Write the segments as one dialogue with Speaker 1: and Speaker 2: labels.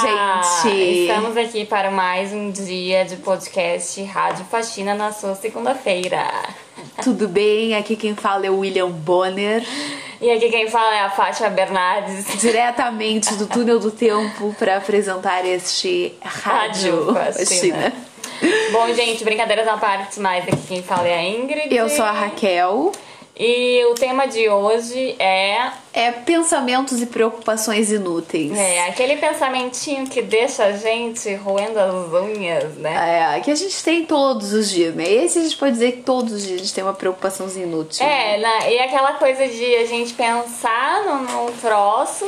Speaker 1: gente!
Speaker 2: Estamos aqui para mais um dia de podcast Rádio Faxina na sua segunda-feira.
Speaker 1: Tudo bem? Aqui quem fala é o William Bonner.
Speaker 2: E aqui quem fala é a Fátima Bernardes.
Speaker 1: Diretamente do túnel do tempo para apresentar este Rádio,
Speaker 2: Rádio Faxina. Bom, gente, brincadeiras à parte, mas aqui quem fala é a Ingrid.
Speaker 1: Eu sou a Raquel.
Speaker 2: E o tema de hoje é.
Speaker 1: É pensamentos e preocupações inúteis.
Speaker 2: É, aquele pensamentinho que deixa a gente roendo as unhas, né?
Speaker 1: É, que a gente tem todos os dias, né? Esse a gente pode dizer que todos os dias a gente tem uma preocupação inútil.
Speaker 2: É, né? e aquela coisa de a gente pensar num, num troço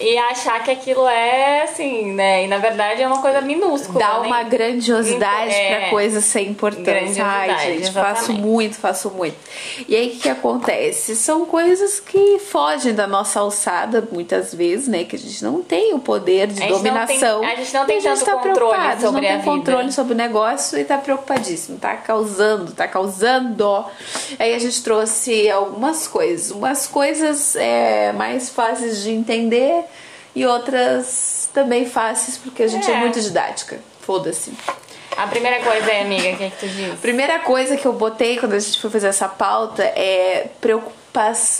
Speaker 2: e achar que aquilo é assim, né? E na verdade é uma coisa minúscula.
Speaker 1: Dá
Speaker 2: né?
Speaker 1: uma grandiosidade
Speaker 2: É.
Speaker 1: pra coisa sem importância. Ai, gente,
Speaker 2: exatamente.
Speaker 1: faço muito, faço muito. E aí o que, acontece? São coisas que fogem da nossa alçada, muitas vezes, né? Que a gente não tem o poder de
Speaker 2: A gente não
Speaker 1: dominação.
Speaker 2: tem- a gente não tem
Speaker 1: E
Speaker 2: tanto
Speaker 1: tá
Speaker 2: controle
Speaker 1: preocupado, a gente
Speaker 2: sobre
Speaker 1: não
Speaker 2: a
Speaker 1: tem
Speaker 2: vida.
Speaker 1: controle sobre o negócio e tá preocupadíssimo. Tá causando, tá causando. Aí a gente trouxe algumas coisas. Umas coisas é, mais fáceis de entender e outras também fáceis, porque a gente é,
Speaker 2: É.
Speaker 1: muito didática. Foda-se.
Speaker 2: A primeira coisa é, amiga, o que, é que tu diz?
Speaker 1: Primeira coisa que eu botei quando a gente foi fazer essa pauta é preocupa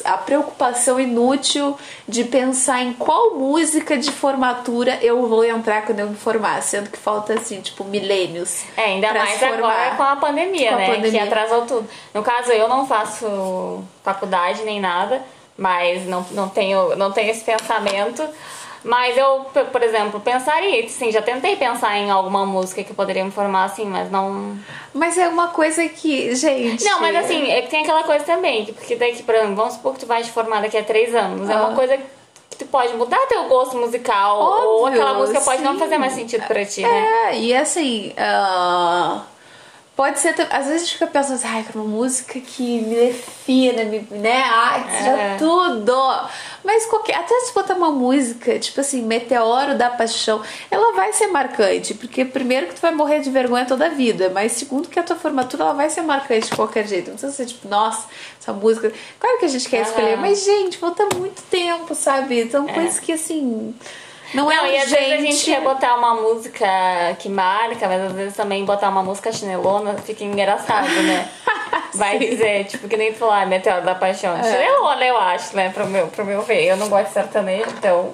Speaker 1: a preocupação inútil de pensar em qual música de formatura eu vou entrar quando eu me formar, sendo que falta assim, tipo, milênios.
Speaker 2: É, ainda mais agora com a pandemia,
Speaker 1: Com a
Speaker 2: né?
Speaker 1: pandemia.
Speaker 2: Que atrasou tudo. No caso, eu não faço faculdade nem nada, mas não, não, tenho, não tenho esse pensamento. Mas eu, por exemplo, pensaria, sim, já tentei pensar em alguma música que poderia me formar assim, mas não.
Speaker 1: Mas é uma coisa que, gente.
Speaker 2: Não, mas assim, é que tem aquela coisa também, que- porque daqui, por exemplo, vamos supor que tu vai te formar daqui a três anos. É
Speaker 1: Ah.
Speaker 2: uma coisa que tu pode mudar teu gosto musical, ou
Speaker 1: Óbvio,
Speaker 2: aquela música pode não
Speaker 1: sim.
Speaker 2: fazer mais sentido pra ti, né?
Speaker 1: É, e assim, ah, pode ser. Às vezes a gente fica pensando assim, ai, que uma música que me defina, me, né? Ai, que seja
Speaker 2: É.
Speaker 1: tudo. Mas qualquer. Até se botar uma música, tipo assim, Meteoro da Paixão, ela vai ser marcante. Porque, primeiro, que tu vai morrer de vergonha toda a vida. Mas, segundo, que a tua formatura ela vai ser marcante de qualquer jeito. Não precisa ser tipo, nossa, essa música. Claro que a gente quer escolher, mas, gente, falta muito tempo, sabe? São coisas que, assim. Não, é
Speaker 2: Não, e às vezes a gente quer botar uma música que marca, mas às vezes também botar uma música chinelona fica engraçado, né? Vai dizer, tipo, que nem tu falar, Meteoro da Paixão. Chinelona, eu acho, né? Pro meu, pro meu ver. Eu não gosto de sertanejo, então.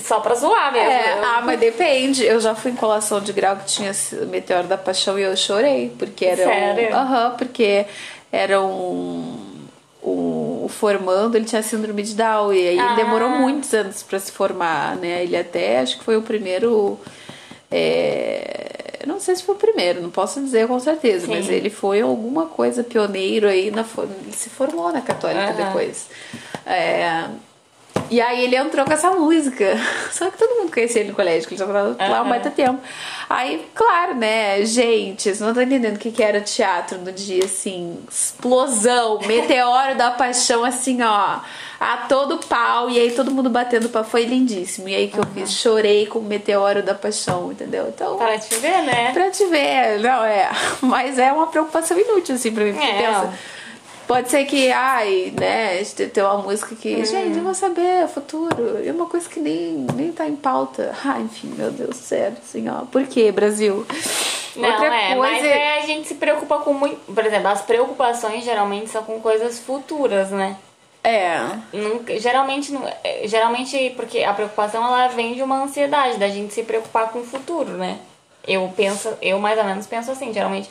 Speaker 2: Só pra zoar mesmo.
Speaker 1: É,
Speaker 2: Eu-
Speaker 1: ah, mas depende. Eu já fui em colação de grau que tinha Meteoro da Paixão e eu chorei, porque era
Speaker 2: Sério?
Speaker 1: um. Aham, porque era um. O, o formando, ele tinha síndrome de Down e aí
Speaker 2: Ah.
Speaker 1: ele demorou muitos anos pra se formar, né? Ele até acho que foi o primeiro. é, não sei se foi o primeiro, não posso dizer com certeza,
Speaker 2: Sim.
Speaker 1: mas ele foi alguma coisa pioneiro aí na ele se formou na católica
Speaker 2: Aham.
Speaker 1: depois. É, e aí ele entrou com essa música. Só que todo mundo conhecia ele no colégio, que ele já tava lá há um baita tempo. Aí, claro, né, gente, vocês não estão entendendo o que, que era teatro no dia, assim, explosão, meteoro da paixão, assim, ó, a todo pau, e aí todo mundo batendo pau, foi lindíssimo. E aí que eu fiz, chorei com o meteoro da paixão, entendeu? Então,
Speaker 2: Para te ver, né?
Speaker 1: pra te ver, não é, mas é uma preocupação inútil, assim, pra mim, porque
Speaker 2: É.
Speaker 1: pensa... Pode ser que, ai, né, tem uma música que,
Speaker 2: Uhum.
Speaker 1: gente, eu vou saber, é futuro. E é uma coisa que nem, nem tá em pauta. Ah, enfim, meu Deus, sério, assim, ó. Por quê, Brasil?
Speaker 2: Não,
Speaker 1: Outra
Speaker 2: é,
Speaker 1: coisa.
Speaker 2: mas é, a gente se preocupa com muito. Por exemplo, as preocupações geralmente são com coisas futuras, né?
Speaker 1: É.
Speaker 2: Nunca- geralmente, é, geralmente, porque a preocupação ela vem de uma ansiedade, da gente se preocupar com o futuro, né? Eu penso, eu mais ou menos penso assim, geralmente.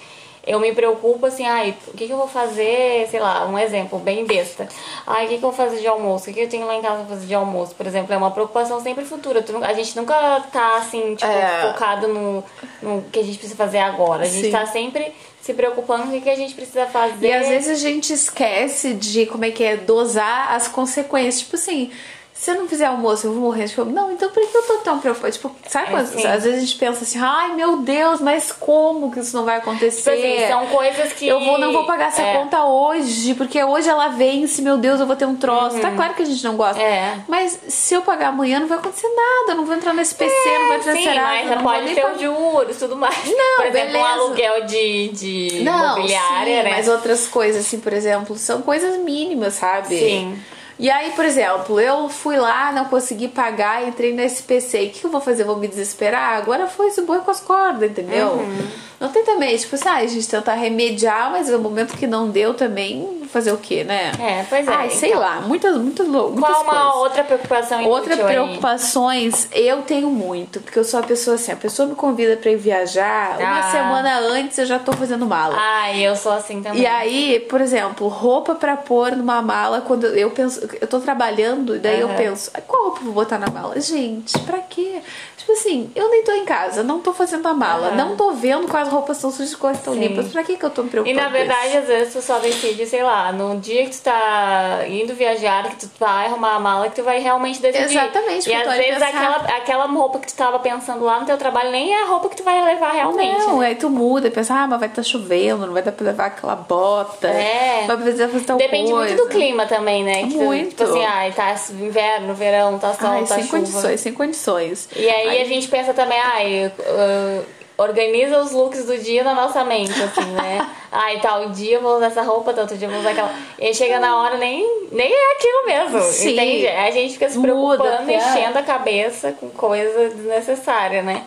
Speaker 2: Eu me preocupo assim, ai, o que, que eu vou fazer, sei lá, um exemplo bem besta. Ai, o que, que eu vou fazer de almoço? O que, que eu tenho lá em casa pra fazer de almoço? Por exemplo, é uma preocupação sempre futura. A gente nunca tá assim, tipo,
Speaker 1: É.
Speaker 2: focado no, no que a gente precisa fazer agora. A gente
Speaker 1: Sim.
Speaker 2: tá sempre se preocupando com o que a gente precisa fazer.
Speaker 1: E às vezes a gente esquece de como é que é dosar as consequências. Tipo assim, se eu não fizer almoço, eu vou morrer de fome. Não, então por que eu tô tão preocupada? Tipo, sabe
Speaker 2: É,
Speaker 1: quando às vezes a gente pensa assim, ai meu Deus, mas como que isso não vai acontecer?
Speaker 2: Tipo assim, são coisas que.
Speaker 1: Eu vou, não vou pagar essa
Speaker 2: é.
Speaker 1: conta hoje, porque hoje ela vence, meu Deus, eu vou ter um troço. Tá claro que a gente não gosta.
Speaker 2: Uhum. É.
Speaker 1: Mas se eu pagar amanhã, não vai acontecer nada. Eu não vou entrar no SPC, não vou entrar
Speaker 2: É, Sim,
Speaker 1: nesse
Speaker 2: mas
Speaker 1: não
Speaker 2: pode ter
Speaker 1: pagar-
Speaker 2: os juros tudo mais.
Speaker 1: Não,
Speaker 2: Por exemplo,
Speaker 1: beleza.
Speaker 2: um aluguel de, de
Speaker 1: Não,
Speaker 2: imobiliária,
Speaker 1: sim,
Speaker 2: né?
Speaker 1: mas outras coisas, assim, por exemplo, são coisas mínimas, sabe?
Speaker 2: Sim.
Speaker 1: E aí, por exemplo, eu fui lá, não consegui pagar, entrei no SPC. E o que eu vou fazer? Vou me desesperar? Agora foi esse boi com as cordas, entendeu?
Speaker 2: Uhum.
Speaker 1: Não tem também, tipo assim, ah, a gente tentar remediar, mas no momento que não deu também, fazer o quê, né?
Speaker 2: É, pois é.
Speaker 1: Ai, sei
Speaker 2: então.
Speaker 1: lá, muitas, muitas, muitas
Speaker 2: Qual uma
Speaker 1: coisas.
Speaker 2: outra preocupação
Speaker 1: Outra
Speaker 2: inútil aí?
Speaker 1: preocupações eu tenho muito, porque eu sou a pessoa assim, a pessoa me convida pra ir viajar, uma
Speaker 2: Ah.
Speaker 1: semana antes eu já tô fazendo mala.
Speaker 2: Ai, eu sou assim também.
Speaker 1: E aí, por exemplo, roupa pra pôr numa mala quando eu penso, eu tô trabalhando, e daí eu
Speaker 2: Aham.
Speaker 1: penso, "Ah, qual roupa eu vou botar na mala? Gente, pra quê? Tipo assim, eu nem tô em casa, não tô fazendo a mala,
Speaker 2: Aham.
Speaker 1: não tô vendo quais roupas estão sujas, quais estão limpas. Pra que que eu tô me
Speaker 2: E
Speaker 1: preocupando?
Speaker 2: na
Speaker 1: com
Speaker 2: verdade, às vezes tu só decide, sei lá, no dia que tu tá indo viajar, que tu vai arrumar a mala, que tu vai realmente decidir.
Speaker 1: Exatamente,
Speaker 2: E às
Speaker 1: tu
Speaker 2: vezes
Speaker 1: pensar-
Speaker 2: aquela, aquela roupa que tu tava pensando lá no teu trabalho nem é a roupa que tu vai levar realmente.
Speaker 1: Não,
Speaker 2: né?
Speaker 1: aí tu muda e pensa, ah, mas vai estar chovendo, não vai dar pra levar aquela bota.
Speaker 2: É.
Speaker 1: Vai precisar fazer tal
Speaker 2: Depende
Speaker 1: coisa.
Speaker 2: muito do clima também, né? Que tu-
Speaker 1: Muito.
Speaker 2: Tipo assim, ai, tá inverno, verão, tá sol,
Speaker 1: Ai,
Speaker 2: tá
Speaker 1: sem
Speaker 2: chuva.
Speaker 1: condições, sem condições.
Speaker 2: E aí, a gente pensa também, ai, uh, organiza os looks do dia na nossa mente, assim, né? ai, tal dia eu vou usar essa roupa, tal outro dia eu vou usar aquela. E chega na hora, nem, nem é aquilo mesmo,
Speaker 1: Sim.
Speaker 2: entende? A gente fica se
Speaker 1: Muda,
Speaker 2: preocupando,
Speaker 1: é.
Speaker 2: enchendo a cabeça com coisa desnecessária, né?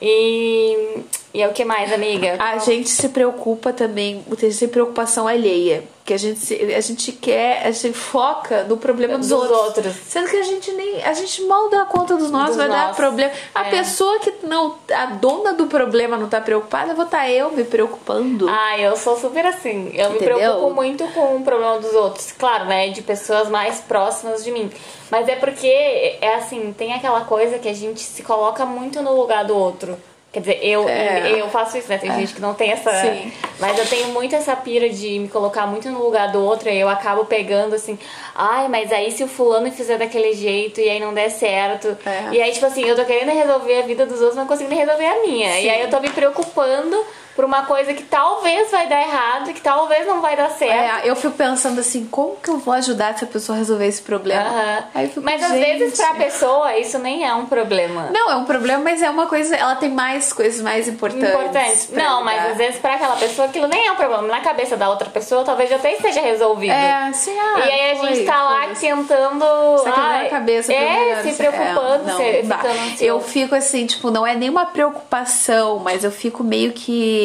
Speaker 2: E, e é o que mais, amiga?
Speaker 1: A gente se preocupa também, tem preocupação alheia. Que a gente, se- a gente quer, a gente foca no problema dos,
Speaker 2: Dos
Speaker 1: outros.
Speaker 2: outros.
Speaker 1: Sendo que a gente nem. A gente mal dá conta dos nossos,
Speaker 2: Dos
Speaker 1: vai dar
Speaker 2: nossos.
Speaker 1: problema. A
Speaker 2: É.
Speaker 1: pessoa que não. A dona do problema não tá preocupada, eu vou estar eu me preocupando.
Speaker 2: Ah, eu sou super assim. Eu me
Speaker 1: Entendeu?
Speaker 2: preocupo muito com o problema dos outros. Claro, né? De pessoas mais próximas de mim. Mas é porque, é assim, tem aquela coisa que a gente se coloca muito no lugar do outro. Quer dizer, eu,
Speaker 1: É.
Speaker 2: eu faço isso, né? Tem gente que não tem essa.
Speaker 1: Sim.
Speaker 2: Mas eu tenho muito essa pira de me colocar muito no lugar do outro e eu acabo pegando assim, ai, mas aí se o fulano fizer daquele jeito e aí não der certo.
Speaker 1: É.
Speaker 2: E aí, tipo assim, eu tô querendo resolver a vida dos outros, mas não conseguindo resolver a minha.
Speaker 1: Sim.
Speaker 2: E aí eu tô me preocupando por uma coisa que talvez vai dar errado, que talvez não vai dar certo.
Speaker 1: É, eu fico pensando assim, como que eu vou ajudar essa pessoa a resolver esse problema?
Speaker 2: Aham.
Speaker 1: Aí fico,
Speaker 2: Mas às
Speaker 1: gente...
Speaker 2: vezes pra pessoa isso nem é um problema.
Speaker 1: Não, é um problema, mas é uma coisa. Ela tem mais coisas mais importantes.
Speaker 2: Importante.
Speaker 1: pra
Speaker 2: Não, mas
Speaker 1: lidar.
Speaker 2: às vezes pra aquela pessoa aquilo nem é um problema. Na cabeça da outra pessoa talvez até esteja resolvido.
Speaker 1: É, assim, ah,
Speaker 2: e aí a
Speaker 1: foi,
Speaker 2: gente tá lá
Speaker 1: foda-se.
Speaker 2: tentando.
Speaker 1: Você tá quebrando
Speaker 2: ai,
Speaker 1: a cabeça
Speaker 2: É, se preocupando,
Speaker 1: é, não,
Speaker 2: se,
Speaker 1: não
Speaker 2: ficando ansioso.
Speaker 1: Eu fico assim, tipo, não é nenhuma preocupação, mas eu fico meio que.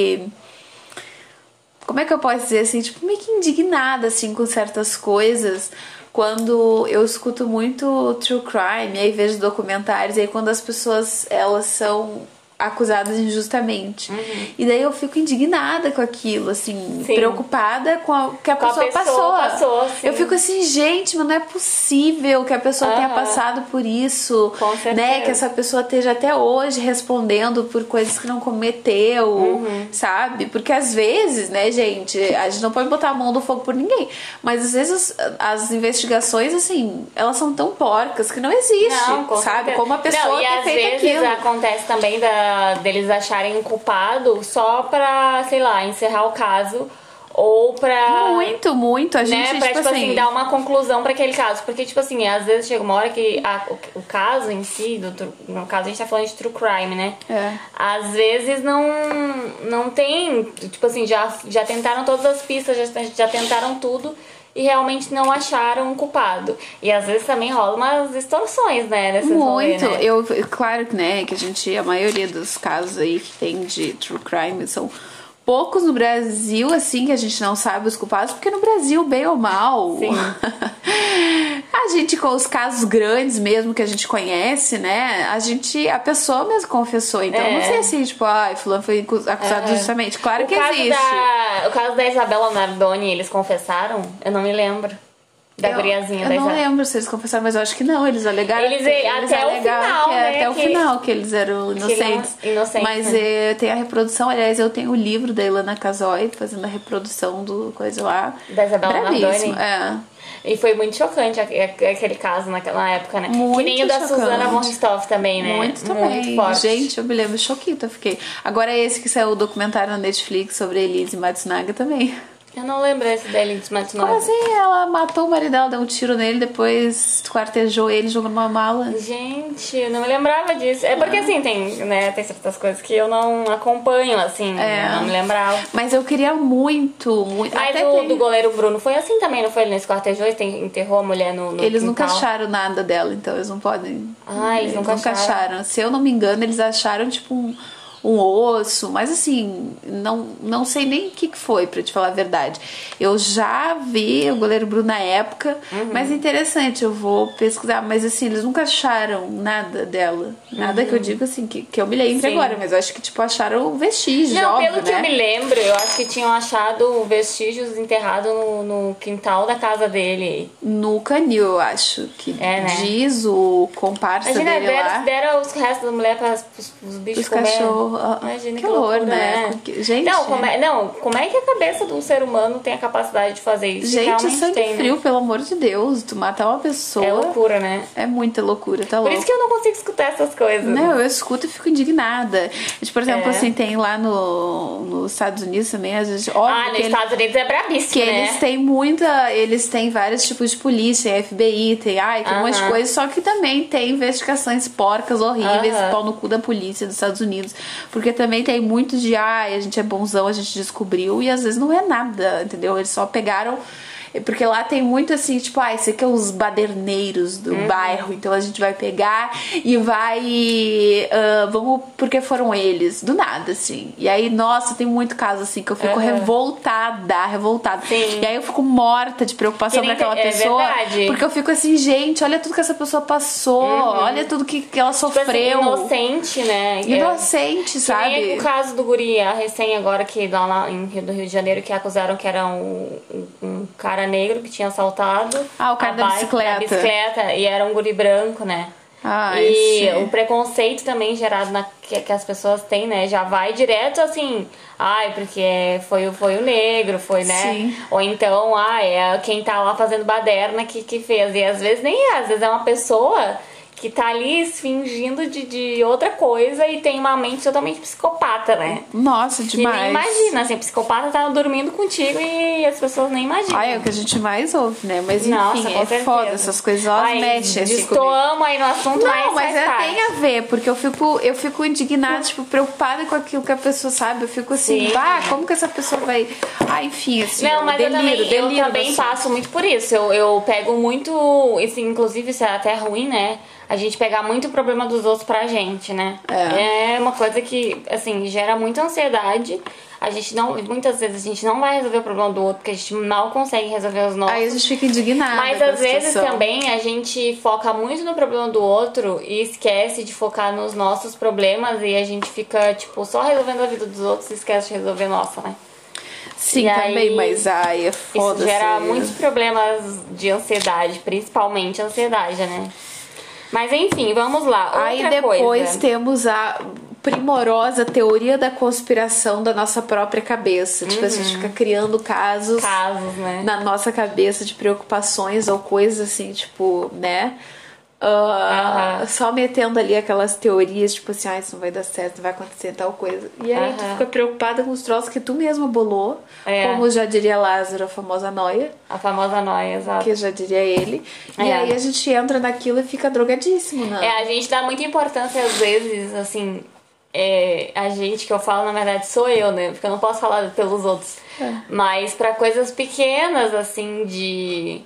Speaker 1: Como é que eu posso dizer assim? Tipo, meio que indignada, assim, com certas coisas. Quando eu escuto muito true crime, aí vejo documentários, aí quando as pessoas, elas são acusadas injustamente. E daí eu fico indignada com aquilo, assim,
Speaker 2: Uhum. Sim.
Speaker 1: preocupada com o que a
Speaker 2: Com a
Speaker 1: pessoa,
Speaker 2: pessoa
Speaker 1: passou.
Speaker 2: passou.
Speaker 1: Eu fico assim, gente, mas não é possível que a pessoa tenha
Speaker 2: Aham.
Speaker 1: passado por isso,
Speaker 2: Com
Speaker 1: né? Que essa pessoa esteja até hoje respondendo por coisas que não cometeu,
Speaker 2: Uhum.
Speaker 1: sabe? Porque às vezes, né, gente, a gente não pode botar a mão no fogo por ninguém, mas às vezes as, as investigações, assim, elas são tão porcas que não existe,
Speaker 2: Não, com
Speaker 1: sabe?
Speaker 2: certeza.
Speaker 1: Como a pessoa
Speaker 2: não, e às vezes
Speaker 1: aquilo.
Speaker 2: acontece também da, deles acharem um culpado só pra, sei lá, encerrar o caso ou pra.
Speaker 1: Muito, muito. A gente,
Speaker 2: né, pra,
Speaker 1: tipo,
Speaker 2: tipo assim,
Speaker 1: assim,
Speaker 2: dar uma conclusão pra aquele caso. Porque, tipo assim, às vezes chega uma hora que a- o, o caso em si, do, no caso a gente tá falando de true crime, né?
Speaker 1: É.
Speaker 2: Às vezes não, não tem, tipo assim, já, já tentaram todas as pistas, já, já tentaram tudo e realmente não acharam um culpado. E às vezes também rola umas distorções, né? Nesse rolê,
Speaker 1: Muito.
Speaker 2: né?
Speaker 1: Eu, claro que, né, que a gente, a maioria dos casos aí que tem de true crime são poucos no Brasil, assim, que a gente não sabe os culpados, porque no Brasil, bem ou mal, a gente, com os casos grandes mesmo que a gente conhece, né, a gente, a pessoa mesmo confessou. Então,
Speaker 2: É.
Speaker 1: não sei assim, tipo, ai, fulano foi acusado
Speaker 2: É.
Speaker 1: justamente. Claro
Speaker 2: o
Speaker 1: que existe.
Speaker 2: Da, o caso da Isabela Nardoni, eles confessaram? Eu não me lembro. Da
Speaker 1: eu,
Speaker 2: guriazinha
Speaker 1: eu
Speaker 2: da
Speaker 1: não
Speaker 2: Isabela.
Speaker 1: lembro se eles confessaram, mas eu acho que não. Eles alegaram
Speaker 2: Eles- até o
Speaker 1: alegaram
Speaker 2: final,
Speaker 1: que é
Speaker 2: né,
Speaker 1: até o
Speaker 2: que-
Speaker 1: final que eles eram
Speaker 2: que não-
Speaker 1: inocentes. mas eh, tem a reprodução, aliás, eu tenho o livro da Ilana Casoy fazendo a reprodução do coisa lá.
Speaker 2: Da Isabela Nardoni?
Speaker 1: É.
Speaker 2: E foi muito chocante aque- aque- aquele caso naquela época, né?
Speaker 1: Muito
Speaker 2: que nem o da
Speaker 1: chocante.
Speaker 2: Suzana von também, né?
Speaker 1: Muito também.
Speaker 2: forte.
Speaker 1: Gente, eu me lembro, choquita, eu fiquei. Agora esse que saiu o documentário na Netflix sobre Elise Matsunaga também.
Speaker 2: Eu não lembro esse dele de
Speaker 1: Como assim? Ela matou o marido dela, deu um tiro nele, depois quartejou ele, jogou numa mala.
Speaker 2: Gente, eu não me lembrava disso. É porque assim, tem, né, tem certas coisas que eu não acompanho, assim,
Speaker 1: É.
Speaker 2: não me lembrava.
Speaker 1: Mas eu queria muito, muito.
Speaker 2: Mas
Speaker 1: até
Speaker 2: o
Speaker 1: tem-
Speaker 2: do goleiro Bruno foi assim também, não foi? Ele nesse quartejou e enterrou a mulher no, no
Speaker 1: Eles nunca acharam nada dela, então eles não podem.
Speaker 2: Ah, eles nunca acharam.
Speaker 1: Se eu não me engano, eles acharam tipo um, um osso, mas assim, não, não sei nem o que que foi, pra te falar a verdade. Eu já vi o goleiro Bruno na época,
Speaker 2: Uhum.
Speaker 1: mas é interessante, eu vou pesquisar, mas assim, eles nunca acharam nada dela. Nada que eu digo assim, que, que eu me lembro
Speaker 2: Uhum. Sim.
Speaker 1: agora, mas eu acho que tipo acharam vestígios,
Speaker 2: Não,
Speaker 1: óbvio,
Speaker 2: pelo que
Speaker 1: né?
Speaker 2: eu me lembro, eu acho que tinham achado vestígios enterrados no, no quintal da casa dele.
Speaker 1: No canil, eu acho, que
Speaker 2: É, né?
Speaker 1: diz o comparsa
Speaker 2: Imagina,
Speaker 1: dele
Speaker 2: deram,
Speaker 1: lá.
Speaker 2: deram os restos da mulher para os, os bichos
Speaker 1: Os
Speaker 2: comer.
Speaker 1: cachorros.
Speaker 2: Imagina
Speaker 1: que horror,
Speaker 2: loucura,
Speaker 1: né? Que- gente,
Speaker 2: não, como é, não, como é que a cabeça de um ser humano tem a capacidade de fazer isso?
Speaker 1: Gente,
Speaker 2: Realmente
Speaker 1: sangue
Speaker 2: tem, né?
Speaker 1: frio, pelo amor de Deus. Tu matar uma pessoa.
Speaker 2: É loucura, né?
Speaker 1: É muita loucura, tá
Speaker 2: Por
Speaker 1: louco.
Speaker 2: isso que eu não consigo escutar essas coisas.
Speaker 1: Não, eu escuto e fico indignada. Tipo, por exemplo,
Speaker 2: É.
Speaker 1: assim, tem lá no, nos Estados Unidos também, a gente. Óbvio
Speaker 2: ah, nos
Speaker 1: eles-
Speaker 2: Estados Unidos é brabíssimo,
Speaker 1: que
Speaker 2: né?
Speaker 1: eles têm muita. Eles têm vários tipos de polícia, FBI, tem, ai, tem um monte de
Speaker 2: Aham.
Speaker 1: coisa, só que também tem investigações porcas, horríveis,
Speaker 2: Aham.
Speaker 1: pau no cu da polícia dos Estados Unidos. Porque também tem muito de, ai, a gente é bonzão, a gente descobriu, e às vezes não é nada, entendeu? Eles só pegaram. Porque lá tem muito assim, tipo, ah, esse aqui é os baderneiros do
Speaker 2: Uhum.
Speaker 1: bairro, então a gente vai pegar e vai. ah, vamos, porque foram eles, do nada, assim. E aí, nossa, tem muito caso assim que eu fico
Speaker 2: Aham.
Speaker 1: revoltada, revoltada.
Speaker 2: Sim.
Speaker 1: E aí eu fico morta de preocupação
Speaker 2: nem
Speaker 1: aquela
Speaker 2: é
Speaker 1: pessoa.
Speaker 2: verdade.
Speaker 1: Porque eu fico assim, gente, olha tudo que essa pessoa passou, olha tudo que, que ela
Speaker 2: Tipo assim,
Speaker 1: sofreu.
Speaker 2: inocente, né? É.
Speaker 1: Inocente,
Speaker 2: Que
Speaker 1: sabe?
Speaker 2: nem o caso do guri, a recém agora, que lá na- em Rio, do Rio de Janeiro, que acusaram que era um, um- um cara negro que tinha assaltado.
Speaker 1: Ah, o cara
Speaker 2: a
Speaker 1: da
Speaker 2: bike,
Speaker 1: bicicleta.
Speaker 2: bicicleta, e era um guri branco, né?
Speaker 1: Ai,
Speaker 2: e
Speaker 1: sim.
Speaker 2: o preconceito também gerado na, que, que as pessoas têm, né? Já vai direto assim, ai, porque foi, o- foi o negro, foi, né?
Speaker 1: Sim.
Speaker 2: Ou então, ai, é quem tá lá fazendo baderna que, que fez. E às vezes nem é, às vezes é uma pessoa que tá ali fingindo de, de outra coisa e tem uma mente totalmente psicopata, né?
Speaker 1: Nossa,
Speaker 2: Que
Speaker 1: demais.
Speaker 2: nem imagina, assim, psicopata tá dormindo contigo e as pessoas nem imaginam.
Speaker 1: Ai, é o que a gente mais ouve, né? Mas enfim,
Speaker 2: Nossa,
Speaker 1: é
Speaker 2: certeza.
Speaker 1: foda essas coisas, elas
Speaker 2: Ai,
Speaker 1: mexem assim comigo.
Speaker 2: Aí no assunto,
Speaker 1: Não,
Speaker 2: mas,
Speaker 1: é, tem a ver, porque eu fico, eu fico indignada, tipo, preocupada com aquilo que a pessoa sabe. Eu fico assim,
Speaker 2: Sim.
Speaker 1: bah, como que essa pessoa vai. Ah, enfim, assim,
Speaker 2: Não,
Speaker 1: eu
Speaker 2: mas
Speaker 1: deliro,
Speaker 2: eu também, eu
Speaker 1: deliro
Speaker 2: também
Speaker 1: assim.
Speaker 2: passo muito por isso. Eu, eu pego muito. Assim, inclusive, isso é até ruim, né? A gente pegar muito o problema dos outros pra gente, né?
Speaker 1: É.
Speaker 2: uma coisa que, assim, gera muita ansiedade. A gente não. Muitas vezes a gente não vai resolver o problema do outro, porque a gente mal consegue resolver os nossos.
Speaker 1: Aí a gente fica indignada.
Speaker 2: Mas às vezes
Speaker 1: situação.
Speaker 2: também a gente foca muito no problema do outro e esquece de focar nos nossos problemas e a gente fica, tipo, só resolvendo a vida dos outros e esquece de resolver a nossa, né?
Speaker 1: Sim,
Speaker 2: E
Speaker 1: também,
Speaker 2: aí,
Speaker 1: mas ai, é
Speaker 2: Isso
Speaker 1: foda
Speaker 2: gera muitos problemas de ansiedade, principalmente ansiedade, né? Mas enfim, vamos lá. Outra
Speaker 1: Aí depois
Speaker 2: coisa.
Speaker 1: temos a primorosa teoria da conspiração da nossa própria cabeça. Tipo, a gente fica criando casos
Speaker 2: casos, né?
Speaker 1: na nossa cabeça de preocupações ou coisas assim, tipo, né? Ah,
Speaker 2: Aham.
Speaker 1: Só metendo ali aquelas teorias, tipo assim, ah, isso não vai dar certo, não vai acontecer tal coisa. E aí tu
Speaker 2: Aham.
Speaker 1: fica preocupada com os troços que tu mesma bolou,
Speaker 2: É.
Speaker 1: como já diria Lázaro, a famosa noia,
Speaker 2: A famosa noia, exato.
Speaker 1: que já diria ele. E
Speaker 2: É.
Speaker 1: aí a gente entra naquilo e fica drogadíssimo, né?
Speaker 2: É, a gente dá muita importância às vezes, assim, é, a gente que eu falo, na verdade, sou eu, né? Porque eu não posso falar pelos outros.
Speaker 1: É.
Speaker 2: Mas pra coisas pequenas, assim, de.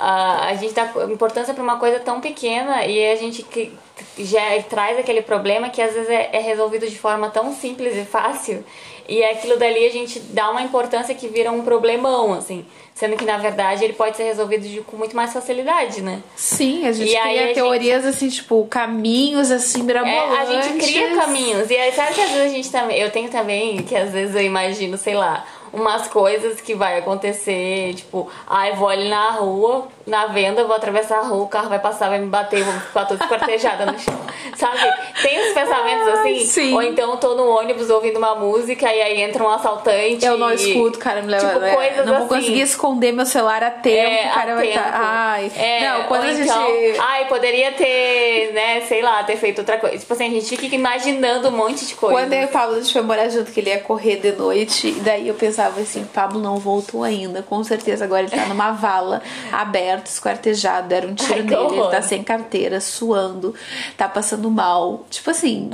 Speaker 2: Ah, a gente dá importância pra uma coisa tão pequena e a gente que já traz aquele problema que às vezes é, é resolvido de forma tão simples e fácil. E aquilo dali a gente dá uma importância que vira um problemão, assim. Sendo que na verdade ele pode ser resolvido de- com muito mais facilidade, né?
Speaker 1: Sim, a gente
Speaker 2: E aí
Speaker 1: cria
Speaker 2: a gente-
Speaker 1: teorias assim, tipo, caminhos assim,
Speaker 2: É,
Speaker 1: mirabolantes.
Speaker 2: a gente cria caminhos. E aí, sabe que às vezes a gente também. Eu tenho também, que às vezes eu imagino, sei lá, umas coisas que vai acontecer, tipo, ai, vou ali na rua, na venda, vou atravessar a rua, o carro vai passar, vai me bater, eu vou ficar toda esquartejada no chão. Sabe? Tem uns pensamentos
Speaker 1: Ai,
Speaker 2: assim.
Speaker 1: sim.
Speaker 2: Ou então eu tô no ônibus ouvindo uma música e aí entra um assaltante.
Speaker 1: Eu não escuto, cara, me leva.
Speaker 2: Tipo,
Speaker 1: é,
Speaker 2: coisas
Speaker 1: não vou
Speaker 2: assim.
Speaker 1: conseguir esconder meu celular a tempo,
Speaker 2: É,
Speaker 1: o cara
Speaker 2: a
Speaker 1: vai
Speaker 2: tempo.
Speaker 1: estar. Ai.
Speaker 2: É,
Speaker 1: não, quando a gente.
Speaker 2: então, ai, poderia ter, né, sei lá, ter feito outra coisa. Tipo assim, a gente fica imaginando um monte de coisa.
Speaker 1: Quando eu e o Pablo a gente foi morar junto, que ele ia correr de noite, e daí eu pensava assim, Pablo não voltou ainda. Com certeza agora ele tá numa vala, aberto, esquartejado, deram um tiro
Speaker 2: Ai,
Speaker 1: nele, ele tá sem carteira, suando, tá passando mal. Tipo assim,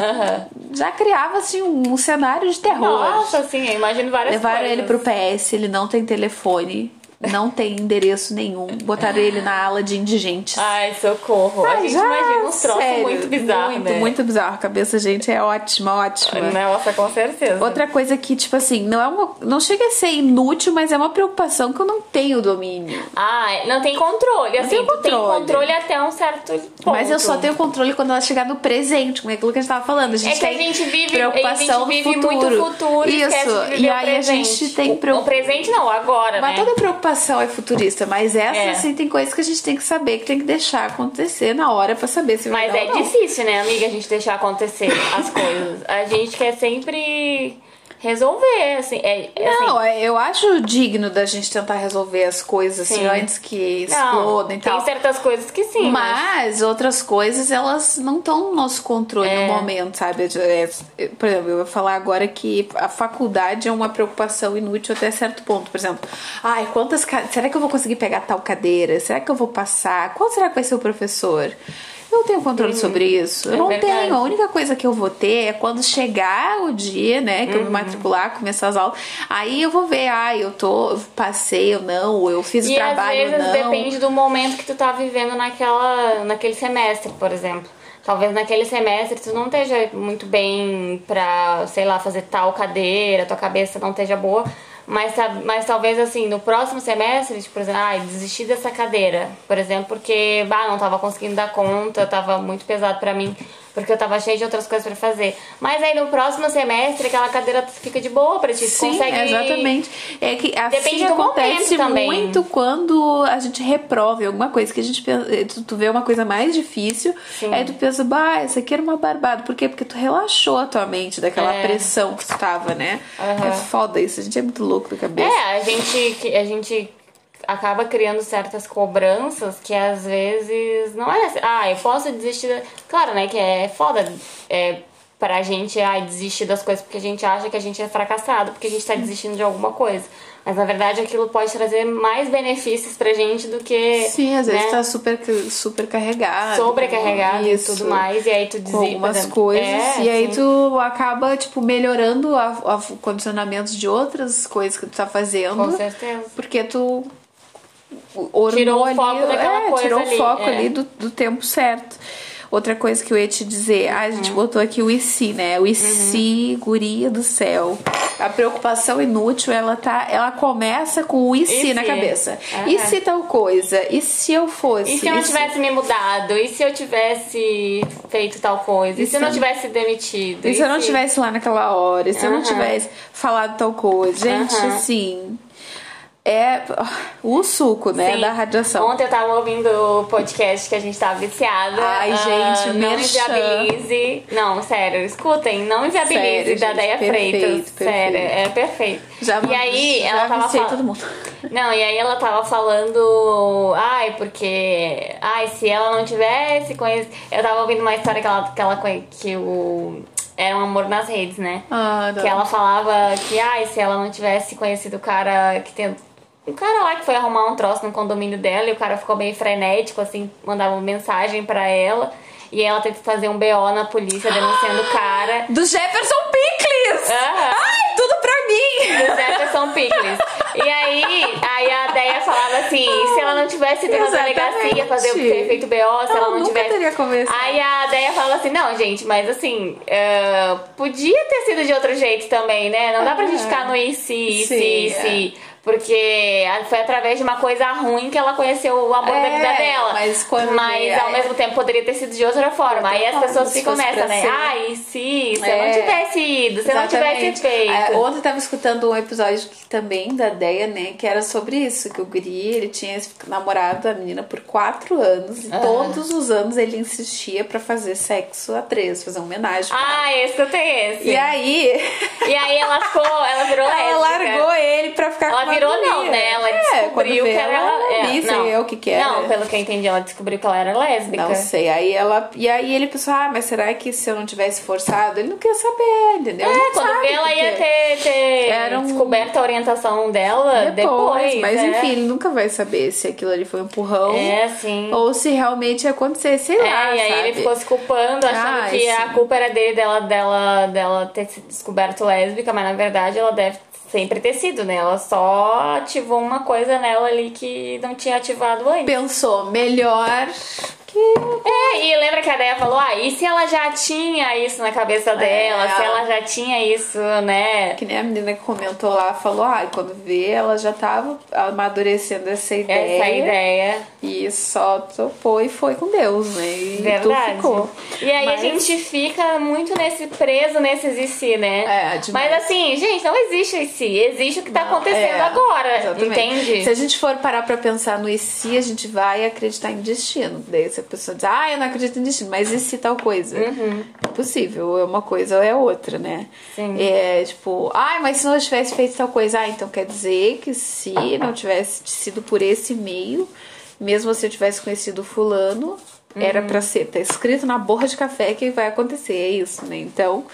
Speaker 1: já criava assim um, um cenário de terror.
Speaker 2: Nossa, assim, eu imagino várias
Speaker 1: Levaram
Speaker 2: coisas.
Speaker 1: ele pro PS, ele não tem telefone, não tem endereço nenhum. Botaram ele na ala de indigentes.
Speaker 2: Ai, socorro. a
Speaker 1: Ai,
Speaker 2: gente
Speaker 1: já,
Speaker 2: imagina uns troços
Speaker 1: sério,
Speaker 2: muito bizarros,
Speaker 1: Muito,
Speaker 2: né?
Speaker 1: muito bizarro. A cabeça, gente, é ótima, ótima.
Speaker 2: Nossa, com certeza.
Speaker 1: Outra coisa que, tipo assim, não é uma. Não chega a ser inútil, mas é uma preocupação que eu não tenho domínio.
Speaker 2: Ah, não tem controle. Assim, tu tem
Speaker 1: controle.
Speaker 2: controle até um certo ponto.
Speaker 1: Mas eu só tenho controle quando ela chegar no presente, como é aquilo que a gente tava falando. A gente
Speaker 2: É que a
Speaker 1: tem
Speaker 2: gente vive,
Speaker 1: preocupação
Speaker 2: a gente vive
Speaker 1: no futuro.
Speaker 2: muito futuro e
Speaker 1: Isso. E
Speaker 2: o
Speaker 1: aí a gente tem
Speaker 2: O
Speaker 1: preocupação.
Speaker 2: presente não, agora,
Speaker 1: Mas
Speaker 2: né?
Speaker 1: toda preocupação é futurista, mas essa,
Speaker 2: É.
Speaker 1: assim, tem coisas que a gente tem que saber, que tem que deixar acontecer na hora pra saber se vai
Speaker 2: Mas é difícil, né, amiga, a gente deixar acontecer as coisas. A gente quer sempre resolver, assim. É, é
Speaker 1: Não,
Speaker 2: assim,
Speaker 1: eu acho digno da gente tentar resolver as coisas assim
Speaker 2: Sim.
Speaker 1: antes que explodem e
Speaker 2: tem
Speaker 1: tal.
Speaker 2: certas coisas que sim, mas...
Speaker 1: Mas outras coisas, elas não estão no nosso controle
Speaker 2: É.
Speaker 1: no momento, sabe? É, é, por exemplo, eu vou falar agora que a faculdade é uma preocupação inútil até certo ponto. Por exemplo, ai, quantas será que eu vou conseguir pegar tal cadeira? Será que eu vou passar? Qual será que vai ser o professor? Eu não tenho controle sobre isso. Eu
Speaker 2: é
Speaker 1: não
Speaker 2: verdade.
Speaker 1: tenho. A única coisa que eu vou ter é quando chegar o dia, né, que eu
Speaker 2: Uhum.
Speaker 1: me matricular, começar as aulas. Aí eu vou ver, ah, eu tô, eu passei ou não, ou eu fiz o
Speaker 2: E
Speaker 1: trabalho
Speaker 2: às
Speaker 1: ou
Speaker 2: vezes
Speaker 1: não.
Speaker 2: depende do momento que tu tá vivendo naquela, naquele semestre, por exemplo. Talvez naquele semestre tu não esteja muito bem pra, sei lá, fazer tal cadeira, tua cabeça não esteja boa. Mas, ta- mas talvez assim, no próximo semestre, tipo, por exemplo, ah, desistir dessa cadeira, por exemplo, porque bah, não tava conseguindo dar conta, tava muito pesado pra mim, porque eu tava cheio de outras coisas pra fazer. Mas aí no próximo semestre aquela cadeira fica de boa pra ti,
Speaker 1: Sim,
Speaker 2: consegue
Speaker 1: exatamente. É que assim
Speaker 2: Depende do
Speaker 1: acontece
Speaker 2: também.
Speaker 1: muito quando a gente reprova alguma coisa que a gente pensa, tu, vê uma coisa mais difícil,
Speaker 2: Sim.
Speaker 1: aí tu pensa, bah, isso aqui era uma barbada. Por quê? Porque tu relaxou a tua mente daquela
Speaker 2: É.
Speaker 1: pressão que tu tava, né?
Speaker 2: Aham.
Speaker 1: É foda isso, a gente é muito louco da cabeça.
Speaker 2: É, a gente, a gente acaba criando certas cobranças que às vezes não é assim, ah, eu posso desistir. Claro, né, que é foda é, pra gente ai, desistir das coisas porque a gente acha que a gente é fracassado, porque a gente tá desistindo de alguma coisa. Mas na verdade aquilo pode trazer mais benefícios pra gente do que.
Speaker 1: Sim, às vezes
Speaker 2: né,
Speaker 1: tá super, super carregado.
Speaker 2: sobrecarregado
Speaker 1: Isso.
Speaker 2: e tudo mais. E aí tu desiste.
Speaker 1: algumas
Speaker 2: exemplo,
Speaker 1: coisas
Speaker 2: é,
Speaker 1: e aí tu acaba tipo melhorando a condicionamentos de outras coisas que tu tá fazendo
Speaker 2: Com certeza.
Speaker 1: porque tu
Speaker 2: Tirou o
Speaker 1: ali,
Speaker 2: foco daquela
Speaker 1: é,
Speaker 2: coisa
Speaker 1: tirou
Speaker 2: ali,
Speaker 1: o foco
Speaker 2: é.
Speaker 1: ali do, do tempo certo outra coisa que eu ia te dizer ah, a gente botou aqui o e se né o e se guria do céu a preocupação inútil ela tá ela começa com o e
Speaker 2: E
Speaker 1: na cabeça
Speaker 2: Aham.
Speaker 1: e se tal coisa e se eu fosse
Speaker 2: E se eu não
Speaker 1: E se-
Speaker 2: tivesse me mudado? E se eu tivesse feito tal coisa? E,
Speaker 1: E
Speaker 2: se eu não
Speaker 1: se-
Speaker 2: tivesse demitido?
Speaker 1: E se eu não
Speaker 2: se-
Speaker 1: tivesse lá naquela hora? E se eu não tivesse falado tal coisa? Gente, assim. É o suco, né?
Speaker 2: Sim.
Speaker 1: Da radiação.
Speaker 2: Ontem eu tava ouvindo o podcast que a gente tava viciada.
Speaker 1: Ai,
Speaker 2: Ah,
Speaker 1: gente,
Speaker 2: Não
Speaker 1: merchan.
Speaker 2: inviabilize. Não, sério, escutem. Não inviabilize
Speaker 1: Sério,
Speaker 2: da
Speaker 1: gente,
Speaker 2: Deia
Speaker 1: perfeito,
Speaker 2: Freitas. Sério,
Speaker 1: perfeito.
Speaker 2: é perfeito.
Speaker 1: Já,
Speaker 2: e aí,
Speaker 1: já
Speaker 2: ela tava falando.
Speaker 1: todo mundo.
Speaker 2: Não, e aí ela tava falando, ai, porque, ai, se ela não tivesse conhecido, eu tava ouvindo uma história que ela, que ela que o era um amor nas redes, né?
Speaker 1: Ah, não.
Speaker 2: Que ela falava que, ai, se ela não tivesse conhecido o cara que tem um cara lá que foi arrumar um troço no condomínio dela e o cara ficou meio frenético, assim, mandava mensagem pra ela. E ela teve que fazer um BO na polícia denunciando o cara.
Speaker 1: Do Jefferson Pickles!
Speaker 2: Aham.
Speaker 1: Ai, tudo pra mim!
Speaker 2: do Jefferson Pickles. E aí, aí a Deia falava assim, se ela não tivesse ido na delegacia fazer ter feito BO, se
Speaker 1: Ela
Speaker 2: ela não
Speaker 1: nunca
Speaker 2: tivesse.
Speaker 1: teria começado.
Speaker 2: Aí a Deia falava assim, não, gente, mas assim, eh, podia ter sido de outro jeito também, né? Não dá pra gente ficar no e se, e se, e se. Porque foi através de uma coisa ruim que ela conheceu o amor da
Speaker 1: É,
Speaker 2: vida dela.
Speaker 1: mas quando
Speaker 2: Mas
Speaker 1: vê-
Speaker 2: ao mesmo tempo poderia ter sido de outra forma. Aí as pessoas
Speaker 1: se
Speaker 2: ficam nessa, né? Ah, e se, se eu
Speaker 1: É.
Speaker 2: não tivesse ido, se eu não tivesse feito.
Speaker 1: É, ontem eu tava escutando um episódio que, também da Deia, né? Que era sobre isso, que o Guri, ele tinha namorado a menina por quatro anos e todos os anos ele insistia pra fazer sexo a três, fazer uma homenagem. pra ela.
Speaker 2: Ah, esse eu tenho esse.
Speaker 1: E aí,
Speaker 2: E aí ela ficou, ela virou
Speaker 1: ela
Speaker 2: lésbica.
Speaker 1: largou ele pra ficar
Speaker 2: Ela
Speaker 1: com uma ali.
Speaker 2: não, né? Ela
Speaker 1: É,
Speaker 2: descobriu que era.
Speaker 1: ela,
Speaker 2: é,
Speaker 1: sei
Speaker 2: não,
Speaker 1: eu que que era.
Speaker 2: Não, pelo que eu entendi, ela descobriu que ela era lésbica.
Speaker 1: Não sei. Aí ela. E aí ele pensou, ah, mas será que se eu não tivesse forçado? Ele não quer saber, entendeu?
Speaker 2: É,
Speaker 1: Não
Speaker 2: quando vê, ela ia ter, ter
Speaker 1: Era um-
Speaker 2: descoberto a orientação dela depois.
Speaker 1: mas
Speaker 2: é.
Speaker 1: enfim, ele nunca vai saber se aquilo ali foi um empurrão
Speaker 2: É, sim.
Speaker 1: ou se realmente ia acontecer, sei
Speaker 2: É,
Speaker 1: lá,
Speaker 2: e aí
Speaker 1: sabe?
Speaker 2: ele ficou se culpando, achando
Speaker 1: Ah,
Speaker 2: que a
Speaker 1: sim.
Speaker 2: culpa era dele, dela, dela, dela ter se descoberto lésbica, mas na verdade ela deve sempre ter sido, né? Ela só ativou uma coisa nela ali que não tinha ativado antes.
Speaker 1: Pensou, melhor.
Speaker 2: É, e lembra que a Deia falou, ah, e se ela já tinha isso na cabeça dela, se ela já tinha isso, né?
Speaker 1: Que nem a menina que comentou lá, falou, ah, quando vê, ela já tava amadurecendo essa ideia.
Speaker 2: Essa ideia.
Speaker 1: E só topou e foi com Deus, né? E
Speaker 2: Verdade.
Speaker 1: ficou.
Speaker 2: E aí
Speaker 1: Mas-
Speaker 2: a gente fica muito nesse preso nesses e se, né?
Speaker 1: É, demais.
Speaker 2: Mas assim, gente, não existe e se, existe o que tá
Speaker 1: Não,
Speaker 2: acontecendo
Speaker 1: é,
Speaker 2: agora,
Speaker 1: exatamente.
Speaker 2: entende?
Speaker 1: Se a gente for parar pra pensar no e se, a gente vai acreditar em destino. Daí a pessoa diz, ah, eu não acredito em destino, mas e se tal coisa? É possível, é uma coisa ou é outra, né?
Speaker 2: Sim.
Speaker 1: É tipo, ah, mas se não tivesse feito tal coisa, ah, então quer dizer que se não tivesse sido por esse meio, mesmo se eu tivesse conhecido fulano, era
Speaker 2: Uhum.
Speaker 1: pra ser, tá escrito na borra de café que vai acontecer, é isso, né? Então,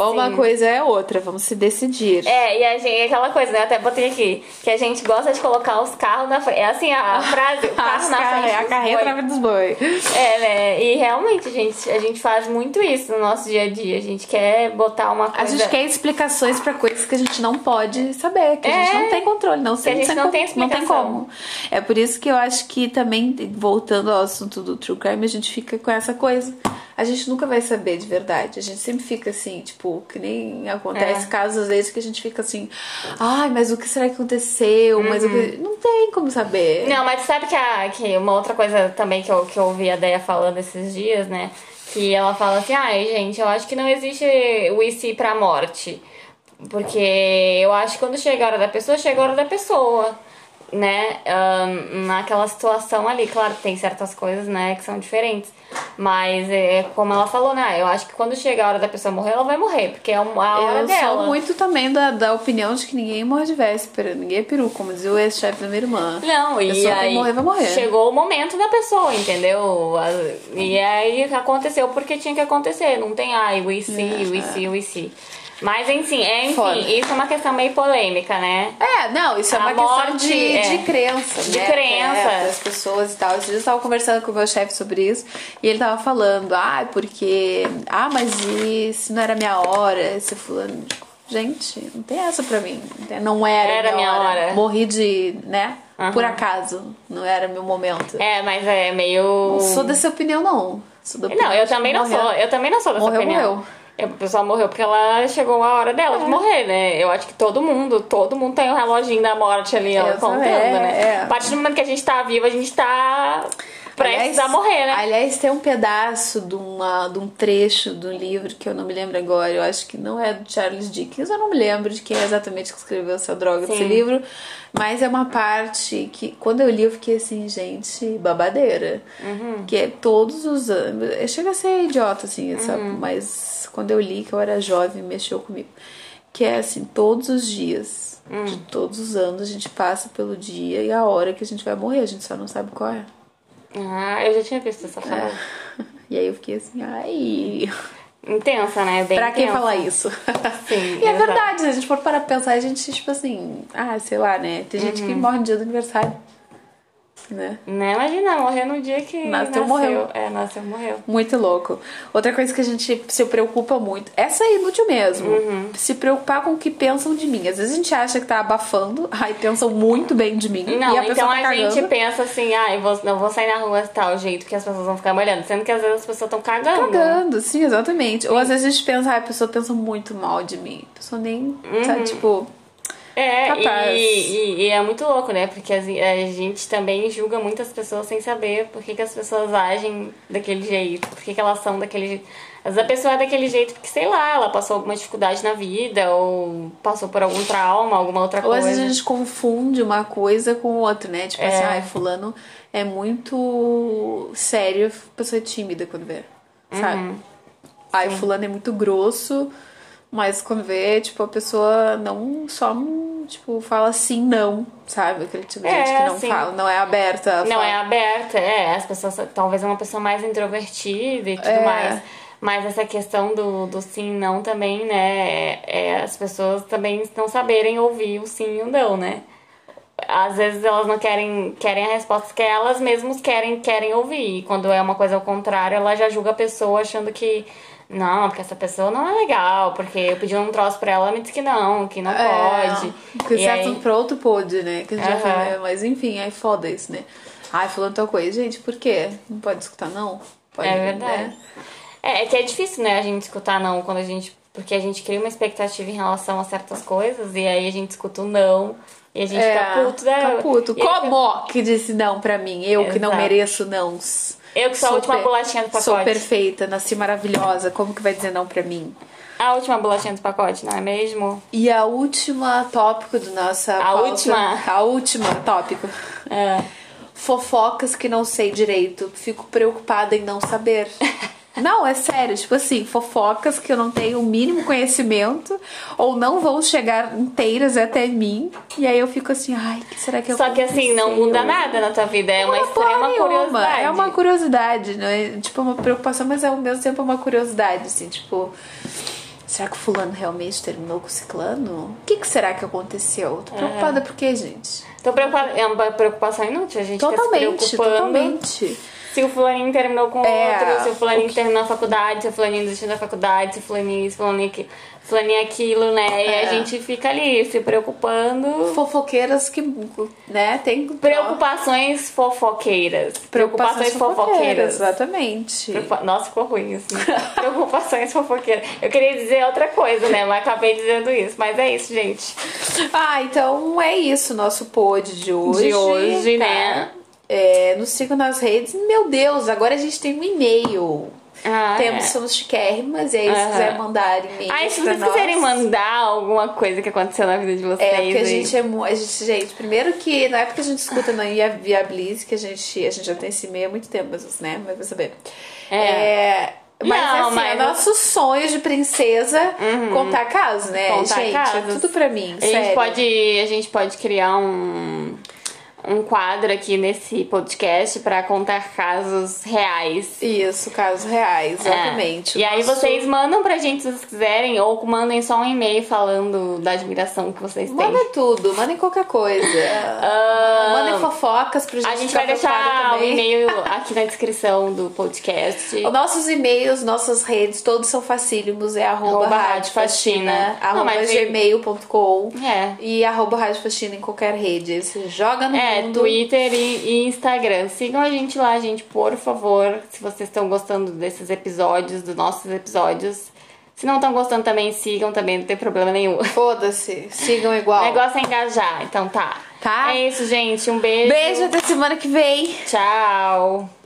Speaker 1: ou uma coisa é outra, vamos se decidir.
Speaker 2: É, e a gente, aquela coisa, né? Até botei aqui, que a gente gosta de colocar os carros na frente. É assim a, a frase, o carro na
Speaker 1: carre-
Speaker 2: frente.
Speaker 1: a carreta
Speaker 2: boi.
Speaker 1: na frente dos boi.
Speaker 2: É, né? E realmente, a gente, a gente faz muito isso no nosso dia a dia. A gente quer botar uma
Speaker 1: A
Speaker 2: coisa.
Speaker 1: gente quer explicações pra coisas que a gente não pode saber, que a gente
Speaker 2: É.
Speaker 1: não tem controle, não sei,
Speaker 2: a gente não
Speaker 1: como-
Speaker 2: tem
Speaker 1: não tem
Speaker 2: explicação.
Speaker 1: como. É por isso que eu acho que também, voltando ao assunto do true crime, a gente fica com essa coisa. A gente nunca vai saber de verdade. A gente sempre fica assim, tipo, que nem acontece
Speaker 2: É.
Speaker 1: casos às vezes que a gente fica assim, ai, mas o que será que aconteceu? Mas o que... Não tem como saber.
Speaker 2: Uhum. Não, mas sabe que, a, que uma outra coisa também que eu, que eu ouvi a Deia falando esses dias, né? Que ela fala assim, ai, gente, eu acho que não existe o se pra morte. Porque eu acho que quando chega a hora da pessoa, chega a hora da pessoa. Né? Ahn, naquela situação ali, claro tem certas coisas, né, que são diferentes. Mas é como ela falou, né? Eu acho que quando chega a hora da pessoa morrer, ela vai morrer, porque é a hora
Speaker 1: Eu
Speaker 2: dela.
Speaker 1: sou muito também da, da opinião de que ninguém morre de véspera, ninguém é peru, como dizia o ex-chefe da minha irmã.
Speaker 2: Não, e aí
Speaker 1: morrer, vai morrer.
Speaker 2: chegou o momento da pessoa, entendeu? E aí aconteceu porque tinha que acontecer. Não tem ai, o e se, o e se, o e se. Mas enfim, é, enfim,
Speaker 1: Foda.
Speaker 2: isso é uma questão meio polêmica, né?
Speaker 1: É, não, isso é
Speaker 2: A
Speaker 1: uma questão
Speaker 2: morte,
Speaker 1: de,
Speaker 2: é.
Speaker 1: de crença,
Speaker 2: De
Speaker 1: né?
Speaker 2: crença.
Speaker 1: É, das pessoas e tal. Esses dias eu tava conversando com o meu chefe sobre isso e ele tava falando, ah, porque. Ah, mas e se não era minha hora? Se fulano. Gente, não tem essa pra mim. Não era,
Speaker 2: Era minha hora.
Speaker 1: Morri de. né?
Speaker 2: Aham.
Speaker 1: Por acaso. Não era meu momento.
Speaker 2: É, mas é meio.
Speaker 1: Não sou dessa opinião, não. Sou da
Speaker 2: Não,
Speaker 1: opinião
Speaker 2: eu
Speaker 1: de
Speaker 2: também não
Speaker 1: morrer.
Speaker 2: sou. Eu também não sou dessa
Speaker 1: Morreu,
Speaker 2: opinião.
Speaker 1: morreu.
Speaker 2: É, A pessoa morreu porque ela chegou a hora dela
Speaker 1: É.
Speaker 2: de morrer, né? Eu acho que todo mundo, todo mundo tem o reloginho da morte ali, ó, contando,
Speaker 1: também,
Speaker 2: né?
Speaker 1: é.
Speaker 2: A partir do momento que a gente tá vivo, a gente tá prestes
Speaker 1: Aliás-
Speaker 2: a morrer, né?
Speaker 1: Aliás, tem um pedaço de, uma, de um trecho do livro que eu não me lembro agora. Eu acho que não é do Charles Dickens, eu não me lembro de quem é exatamente que escreveu essa droga desse
Speaker 2: Sim.
Speaker 1: livro. Mas é uma parte que, quando eu li, eu fiquei assim, gente, babadeira.
Speaker 2: Uhum.
Speaker 1: Que é todos os anos. Eu chego a ser idiota, assim, sabe?
Speaker 2: Uhum.
Speaker 1: Mas quando eu li, que eu era jovem, mexeu comigo. Que é assim, todos os dias,
Speaker 2: Hum.
Speaker 1: de todos os anos, a gente passa pelo dia e a hora que a gente vai morrer. A gente só não sabe qual é.
Speaker 2: Ah, eu já tinha visto essa frase.
Speaker 1: E aí eu fiquei assim, ai.
Speaker 2: Intensa, né? Bem
Speaker 1: pra que
Speaker 2: intensa.
Speaker 1: falar isso?
Speaker 2: Sim,
Speaker 1: e é verdade, se a gente for parar pra pensar, a gente, tipo assim, ah, sei lá, né? Tem gente
Speaker 2: Uhum.
Speaker 1: que morre no dia do aniversário. Né?
Speaker 2: Né? Imagina, morrer no dia que
Speaker 1: Nasceu, morreu.
Speaker 2: É, nasceu, morreu.
Speaker 1: Muito louco. Outra coisa que a gente se preocupa muito, essa é inútil mesmo.
Speaker 2: Uhum.
Speaker 1: Se preocupar com o que pensam de mim. Às vezes a gente acha que tá abafando, aí pensam muito bem de mim.
Speaker 2: Não,
Speaker 1: e a
Speaker 2: então
Speaker 1: tá
Speaker 2: a
Speaker 1: cagando.
Speaker 2: gente pensa assim, ah, eu vou, não vou sair na rua tal jeito que as pessoas vão ficar me olhando. Sendo que às vezes as pessoas estão cagando.
Speaker 1: Cagando, sim, exatamente. Ou às vezes a gente pensa, ah, a pessoa pensa muito mal de mim. A pessoa nem,
Speaker 2: Uhum.
Speaker 1: sabe, tipo,
Speaker 2: É,
Speaker 1: Capaz.
Speaker 2: e, e- e é muito louco, né? Porque a gente também julga muitas pessoas sem saber por que, que as pessoas agem daquele jeito, por que, que elas são daquele jeito. Às vezes a pessoa é daquele jeito porque, sei lá, ela passou alguma dificuldade na vida, ou passou por algum trauma, alguma outra
Speaker 1: Ou às
Speaker 2: coisa.
Speaker 1: vezes a gente confunde uma coisa com outra, né? Tipo assim,
Speaker 2: É.
Speaker 1: ai, fulano é muito sério, a pessoa é tímida quando vê, sabe?
Speaker 2: Uhum.
Speaker 1: Ai, fulano é muito grosso, Mas quando vê, tipo, a pessoa não só, tipo, fala sim, não, sabe? Aquele tipo de
Speaker 2: É,
Speaker 1: gente que não
Speaker 2: sim.
Speaker 1: fala, não é aberta.
Speaker 2: Não é aberta, é. As pessoas, talvez é uma pessoa mais introvertida e tudo
Speaker 1: É.
Speaker 2: mais. Mas essa questão do, do sim não também, né? É, é as pessoas também não saberem ouvir o sim e o não, né? Às vezes elas não querem, querem a resposta que elas mesmas querem, querem ouvir. E quando é uma coisa ao contrário, ela já julga a pessoa achando que. Não, porque essa pessoa não é legal, porque eu pedi um troço pra ela, ela me disse que não, que não pode.
Speaker 1: Que
Speaker 2: E
Speaker 1: certo
Speaker 2: aí-
Speaker 1: pra outro pode, né? Que a gente já né? Mas enfim, aí foda isso, né? Ai, falando tal coisa. Gente, por quê? Não pode escutar, não? Pode,
Speaker 2: É verdade.
Speaker 1: né?
Speaker 2: É, é que é difícil, né, a gente escutar não quando a gente. Porque a gente cria uma expectativa em relação a certas coisas e aí a gente escuta o não e a gente
Speaker 1: É,
Speaker 2: fica puto, né?
Speaker 1: fica puto. Como que disse não pra mim? Eu que não
Speaker 2: Exato.
Speaker 1: mereço nãos.
Speaker 2: Eu que sou a última bolachinha do
Speaker 1: Sou
Speaker 2: pacote.
Speaker 1: perfeita, nasci maravilhosa. Como que vai dizer não pra mim?
Speaker 2: A última bolachinha do pacote, não é mesmo?
Speaker 1: E a última tópico do nossa
Speaker 2: A
Speaker 1: pauta-
Speaker 2: última?
Speaker 1: A última tópico.
Speaker 2: É.
Speaker 1: Fofocas que não sei direito. Fico preocupada em não saber. Não, é sério, tipo assim, fofocas que eu não tenho o mínimo conhecimento ou não vão chegar inteiras até mim. E aí eu fico assim, ai, que será que
Speaker 2: Só que assim, não muda nada na tua vida, é uma
Speaker 1: Não, porra
Speaker 2: extrema
Speaker 1: nenhuma.
Speaker 2: curiosidade.
Speaker 1: É uma curiosidade, né? Tipo, uma preocupação, mas ao mesmo tempo é uma curiosidade, assim, tipo. Será que o fulano realmente terminou com o ciclano? O que, que será que aconteceu? Tô preocupada por quê, gente?
Speaker 2: Tô preocupada, é uma preocupação inútil, a gente
Speaker 1: Totalmente,
Speaker 2: fica se preocupando.
Speaker 1: totalmente.
Speaker 2: Se o fulaninho terminou com
Speaker 1: É,
Speaker 2: outro, se o fulaninho
Speaker 1: o que-
Speaker 2: terminou a faculdade, se o fulaninho desistiu da faculdade, se o fulaninho isso, fulaninho aquilo, fulaninho aquilo, né? E
Speaker 1: É.
Speaker 2: a gente fica ali se preocupando.
Speaker 1: Fofoqueiras que, né, tem
Speaker 2: Preocupações fofoqueiras. Preocupações fofoqueiras.
Speaker 1: Exatamente.
Speaker 2: Preocupa- Nossa, ficou ruim assim. Preocupações fofoqueiras. Eu queria dizer outra coisa, né? Mas acabei dizendo isso. Mas é isso, gente.
Speaker 1: Ah, então é isso, nosso pod de hoje.
Speaker 2: De hoje,
Speaker 1: tá?
Speaker 2: né?
Speaker 1: É, nos sigam nas redes. Meu Deus, agora a gente tem um e-mail.
Speaker 2: Ah,
Speaker 1: Temos,
Speaker 2: é.
Speaker 1: somos chiquérrimas, e aí se
Speaker 2: Aham.
Speaker 1: quiser mandar e-mail.
Speaker 2: Ai, se vocês
Speaker 1: nós,
Speaker 2: quiserem mandar alguma coisa que aconteceu na vida de vocês.
Speaker 1: É, porque a gente é mu- a gente, gente, primeiro que não é porque a gente escuta na Via Viabilize que a gente, a gente já tem esse e-mail há muito tempo, mas, né? Mas vai saber.
Speaker 2: É.
Speaker 1: É, mas
Speaker 2: Não,
Speaker 1: assim,
Speaker 2: mas-
Speaker 1: é nosso sonho de princesa contar casos, né?
Speaker 2: Contar
Speaker 1: gente, é
Speaker 2: casos.
Speaker 1: tudo pra mim,
Speaker 2: A
Speaker 1: sério.
Speaker 2: gente pode, a gente pode criar um, um quadro aqui nesse podcast pra contar casos reais.
Speaker 1: Isso, casos reais, exatamente.
Speaker 2: É. E aí vocês mandam pra gente se vocês quiserem, ou mandem só um e-mail falando da admiração que vocês têm.
Speaker 1: Mandem tudo, mandem qualquer coisa. mandem fofocas pra gente
Speaker 2: Ah, a gente vai deixar o e-mail aqui na descrição do podcast.
Speaker 1: Os nossos e-mails, nossas redes, todos são facílimos. É arroba,
Speaker 2: Arroba
Speaker 1: rádio faxina,
Speaker 2: Rádio Faxina. Não,
Speaker 1: arroba gmail.com
Speaker 2: É.
Speaker 1: e arroba rádio faxina em qualquer rede. Você joga no
Speaker 2: É,
Speaker 1: mundo.
Speaker 2: Twitter e, e Instagram. Sigam a gente lá, gente, por favor. Se vocês estão gostando desses episódios, dos nossos episódios. Se não estão gostando também, sigam também, não tem problema nenhum.
Speaker 1: Foda-se, sigam igual.
Speaker 2: O negócio é engajar, então tá.
Speaker 1: Tá.
Speaker 2: É isso, gente. Um beijo.
Speaker 1: Beijo, até semana que vem.
Speaker 2: Tchau.